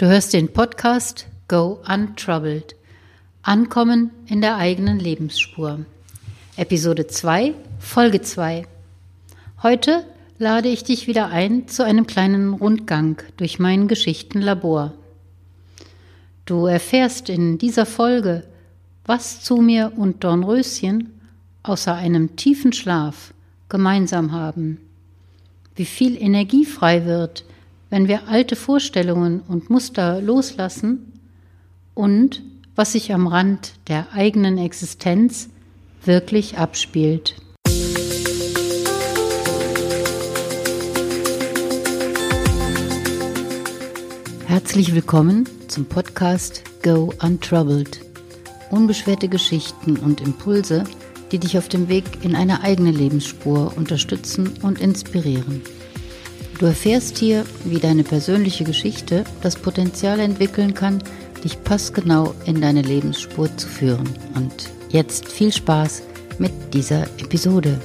Du hörst den Podcast Go Untroubled. Ankommen in der eigenen Lebensspur. Episode 2, Folge 2. Heute lade ich dich wieder ein zu einem kleinen Rundgang durch mein Geschichtenlabor. Du erfährst in dieser Folge, was zu mir und Dornröschen außer einem tiefen Schlaf gemeinsam haben, wie viel Energie frei wird, wenn wir alte Vorstellungen und Muster loslassen und was sich am Rand der eigenen Existenz wirklich abspielt. Herzlich willkommen zum Podcast Go Untroubled. Unbeschwerte Geschichten und Impulse, die dich auf dem Weg in eine eigene Lebensspur unterstützen und inspirieren. Du erfährst hier, wie deine persönliche Geschichte das Potenzial entwickeln kann, dich passgenau in deine Lebensspur zu führen. Und jetzt viel Spaß mit dieser Episode.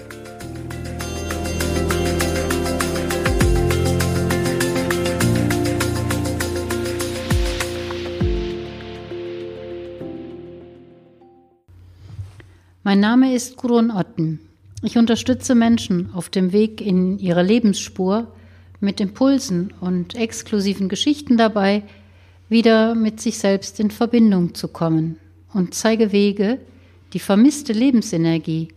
Mein Name ist Gurun Otten. Ich unterstütze Menschen auf dem Weg in ihre Lebensspur mit Impulsen und exklusiven Geschichten dabei, wieder mit sich selbst in Verbindung zu kommen und zeige Wege, die vermisste Lebensenergie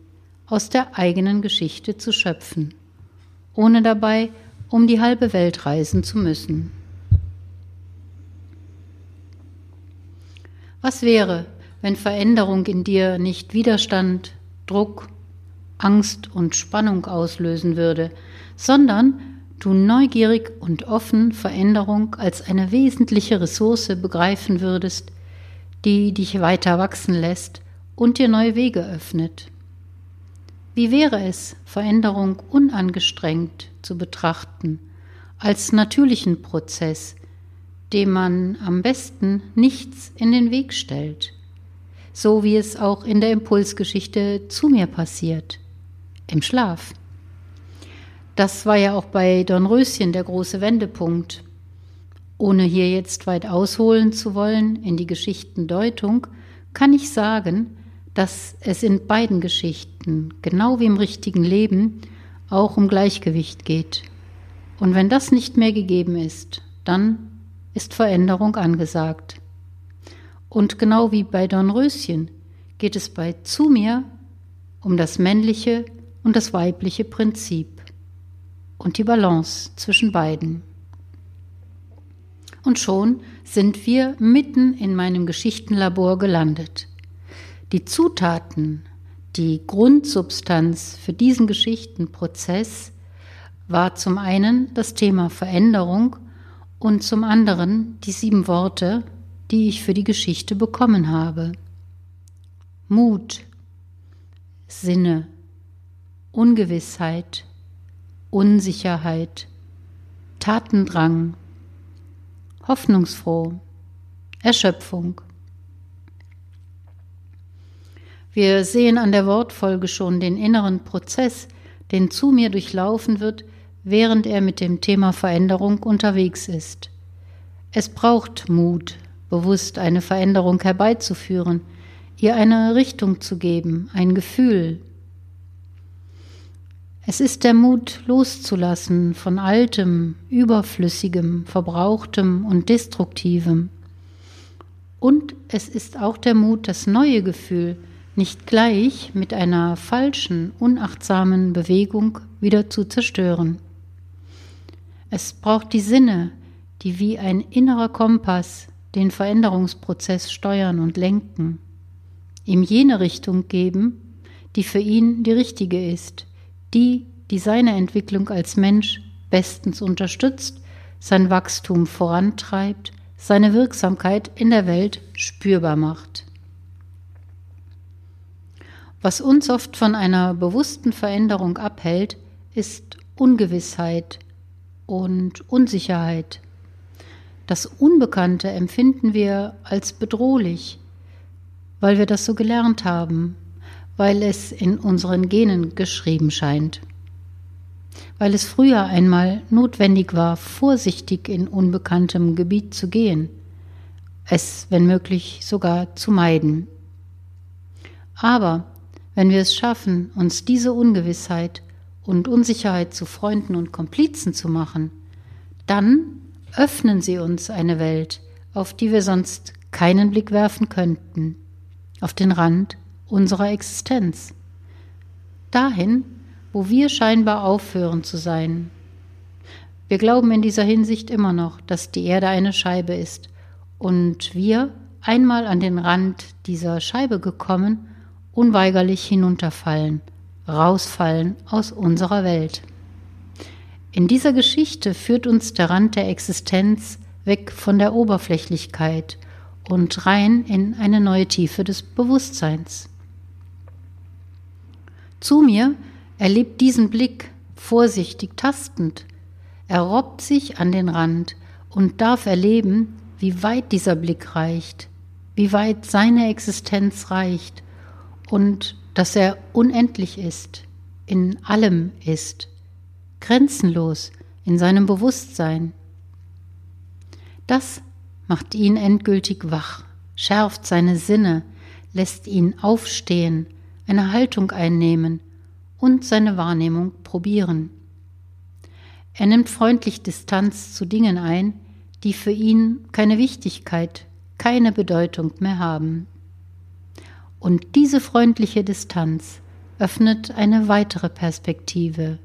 aus der eigenen Geschichte zu schöpfen, ohne dabei um die halbe Welt reisen zu müssen. Was wäre, wenn Veränderung in dir nicht Widerstand, Druck, Angst und Spannung auslösen würde, sondern du neugierig und offen Veränderung als eine wesentliche Ressource begreifen würdest, die dich weiter wachsen lässt und dir neue Wege öffnet. Wie wäre es, Veränderung unangestrengt zu betrachten, als natürlichen Prozess, dem man am besten nichts in den Weg stellt, so wie es auch in der Impulsgeschichte zu mir passiert, im Schlaf. Das war ja auch bei Dornröschen der große Wendepunkt. Ohne hier jetzt weit ausholen zu wollen in die Geschichtendeutung, kann ich sagen, dass es in beiden Geschichten, genau wie im richtigen Leben, auch um Gleichgewicht geht. Und wenn das nicht mehr gegeben ist, dann ist Veränderung angesagt. Und genau wie bei Dornröschen geht es bei Zu mir um das männliche und das weibliche Prinzip und die Balance zwischen beiden. Und schon sind wir mitten in meinem Geschichtenlabor gelandet. Die Zutaten, die Grundsubstanz für diesen Geschichtenprozess war zum einen das Thema Veränderung und zum anderen die sieben Worte, die ich für die Geschichte bekommen habe. Mut, Sinne, Ungewissheit, Unsicherheit, Tatendrang, hoffnungsfroh, Erschöpfung. Wir sehen an der Wortfolge schon den inneren Prozess, den zu mir durchlaufen wird, während er mit dem Thema Veränderung unterwegs ist. Es braucht Mut, bewusst eine Veränderung herbeizuführen, ihr eine Richtung zu geben, ein Gefühl, es ist der Mut loszulassen von altem, überflüssigem, verbrauchtem und destruktivem. Und es ist auch der Mut, das neue Gefühl nicht gleich mit einer falschen, unachtsamen Bewegung wieder zu zerstören. Es braucht die Sinne, die wie ein innerer Kompass den Veränderungsprozess steuern und lenken, ihm jene Richtung geben, die für ihn die richtige ist, die, die seine Entwicklung als Mensch bestens unterstützt, sein Wachstum vorantreibt, seine Wirksamkeit in der Welt spürbar macht. Was uns oft von einer bewussten Veränderung abhält, ist Ungewissheit und Unsicherheit. Das Unbekannte empfinden wir als bedrohlich, weil wir das so gelernt haben, weil es in unseren Genen geschrieben scheint. weil es früher einmal notwendig war, vorsichtig in unbekanntem Gebiet zu gehen, es, wenn möglich, sogar zu meiden. Aber wenn wir es schaffen, uns diese Ungewissheit und Unsicherheit zu Freunden und Komplizen zu machen, dann öffnen sie uns eine Welt, auf die wir sonst keinen Blick werfen könnten, auf den Rand unserer Existenz. Dahin, wo wir scheinbar aufhören zu sein. Wir glauben in dieser Hinsicht immer noch, dass die Erde eine Scheibe ist und wir, einmal an den Rand dieser Scheibe gekommen, unweigerlich hinunterfallen, rausfallen aus unserer Welt. In dieser Geschichte führt uns der Rand der Existenz weg von der Oberflächlichkeit und rein in eine neue Tiefe des Bewusstseins. Zu mir erlebt diesen Blick vorsichtig tastend. Er robbt sich an den Rand und darf erleben, wie weit dieser Blick reicht, wie weit seine Existenz reicht und dass er unendlich ist, in allem ist, grenzenlos in seinem Bewusstsein. Das macht ihn endgültig wach, schärft seine Sinne, lässt ihn aufstehen, eine Haltung einnehmen und seine Wahrnehmung probieren. Er nimmt freundlich Distanz zu Dingen ein, die für ihn keine Wichtigkeit, keine Bedeutung mehr haben. Und diese freundliche Distanz öffnet eine weitere Perspektive.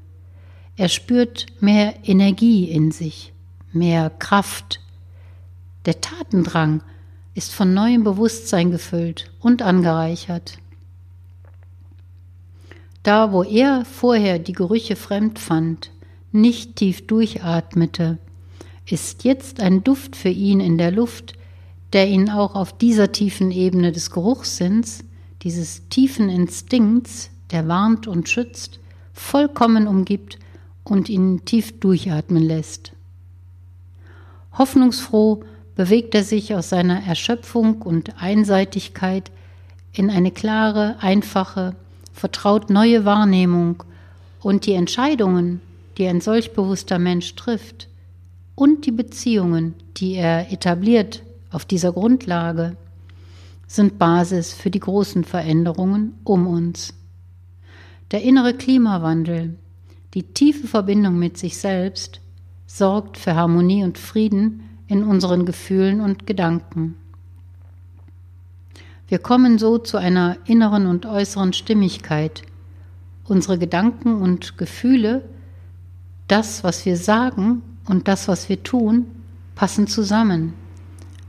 Er spürt mehr Energie in sich, mehr Kraft. Der Tatendrang ist von neuem Bewusstsein gefüllt und angereichert. Da, wo er vorher die Gerüche fremd fand, nicht tief durchatmete, ist jetzt ein Duft für ihn in der Luft, der ihn auch auf dieser tiefen Ebene des Geruchssinns, dieses tiefen Instinkts, der warnt und schützt, vollkommen umgibt und ihn tief durchatmen lässt. Hoffnungsfroh bewegt er sich aus seiner Erschöpfung und Einseitigkeit in eine klare, einfache, vertraut neue Wahrnehmung und die Entscheidungen, die ein solch bewusster Mensch trifft, und die Beziehungen, die er etabliert auf dieser Grundlage, sind Basis für die großen Veränderungen um uns. Der innere Klimawandel, die tiefe Verbindung mit sich selbst, sorgt für Harmonie und Frieden in unseren Gefühlen und Gedanken. Wir kommen so zu einer inneren und äußeren Stimmigkeit. Unsere Gedanken und Gefühle, das, was wir sagen und das, was wir tun, passen zusammen.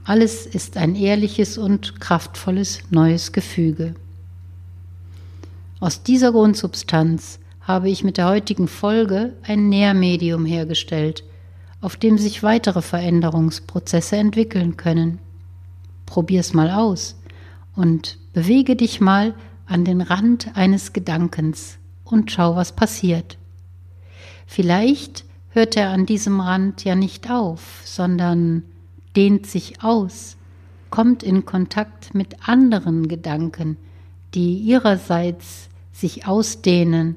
Alles ist ein ehrliches und kraftvolles neues Gefüge. Aus dieser Grundsubstanz habe ich mit der heutigen Folge ein Nährmedium hergestellt, auf dem sich weitere Veränderungsprozesse entwickeln können. Probier's mal aus und bewege dich mal an den Rand eines Gedankens und schau, was passiert. Vielleicht hört er an diesem Rand ja nicht auf, sondern dehnt sich aus, kommt in Kontakt mit anderen Gedanken, die ihrerseits sich ausdehnen,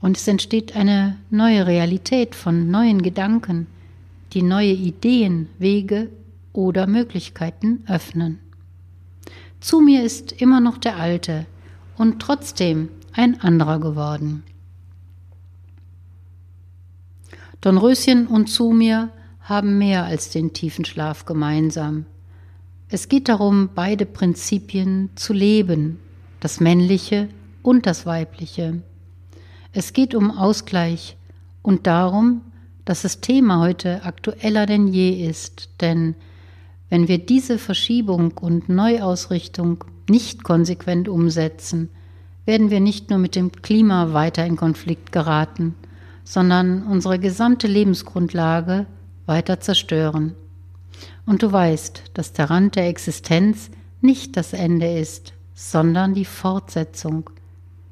und es entsteht eine neue Realität von neuen Gedanken, die neue Ideen, Wege oder Möglichkeiten öffnen. Zu mir ist immer noch der Alte und trotzdem ein anderer geworden. Dornröschen und zu mir haben mehr als den tiefen Schlaf gemeinsam. Es geht darum, beide Prinzipien zu leben, das Männliche und das Weibliche. Es geht um Ausgleich und darum, dass das Thema heute aktueller denn je ist, denn wenn wir diese Verschiebung und Neuausrichtung nicht konsequent umsetzen, werden wir nicht nur mit dem Klima weiter in Konflikt geraten, sondern unsere gesamte Lebensgrundlage weiter zerstören. Und du weißt, dass der Rand der Existenz nicht das Ende ist, sondern die Fortsetzung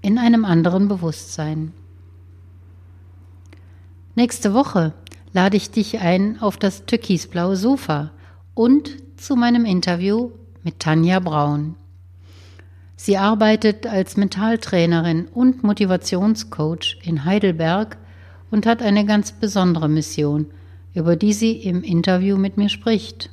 in einem anderen Bewusstsein. Nächste Woche lade ich dich ein auf das türkisblaue Sofa und zu meinem Interview mit Tanja Braun. Sie arbeitet als Mentaltrainerin und Motivationscoach in Heidelberg und hat eine ganz besondere Mission, über die sie im Interview mit mir spricht.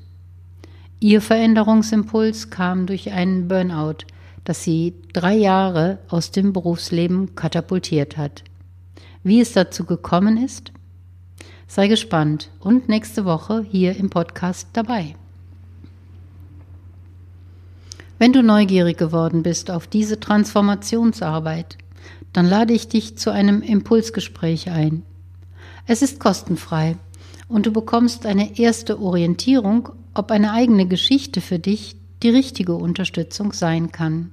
Ihr Veränderungsimpuls kam durch einen Burnout, das sie drei Jahre aus dem Berufsleben katapultiert hat. Wie es dazu gekommen ist? Sei gespannt und nächste Woche hier im Podcast dabei. Wenn du neugierig geworden bist auf diese Transformationsarbeit, dann lade ich dich zu einem Impulsgespräch ein. Es ist kostenfrei und du bekommst eine erste Orientierung, ob eine eigene Geschichte für dich die richtige Unterstützung sein kann.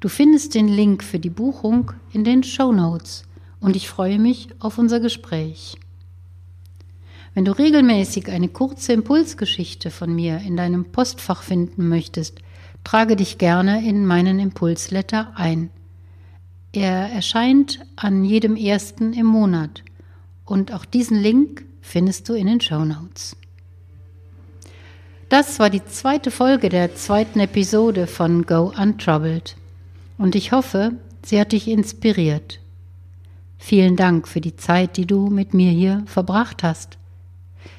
Du findest den Link für die Buchung in den Show Notes und ich freue mich auf unser Gespräch. Wenn du regelmäßig eine kurze Impulsgeschichte von mir in deinem Postfach finden möchtest, trage dich gerne in meinen Impulsletter ein. Er erscheint an jedem ersten im Monat und auch diesen Link findest du in den Show Notes. Das war die zweite Folge der zweiten Episode von Go Untroubled und ich hoffe, sie hat dich inspiriert. Vielen Dank für die Zeit, die du mit mir hier verbracht hast.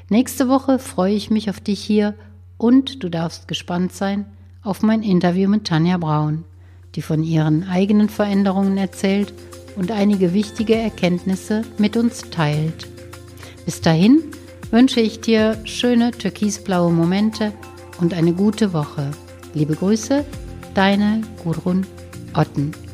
Nächste Woche freue ich mich auf dich hier und du darfst gespannt sein auf mein Interview mit Tanja Braun, die von ihren eigenen Veränderungen erzählt und einige wichtige Erkenntnisse mit uns teilt. Bis dahin wünsche ich dir schöne türkisblaue Momente und eine gute Woche. Liebe Grüße, deine Gudrun Otten.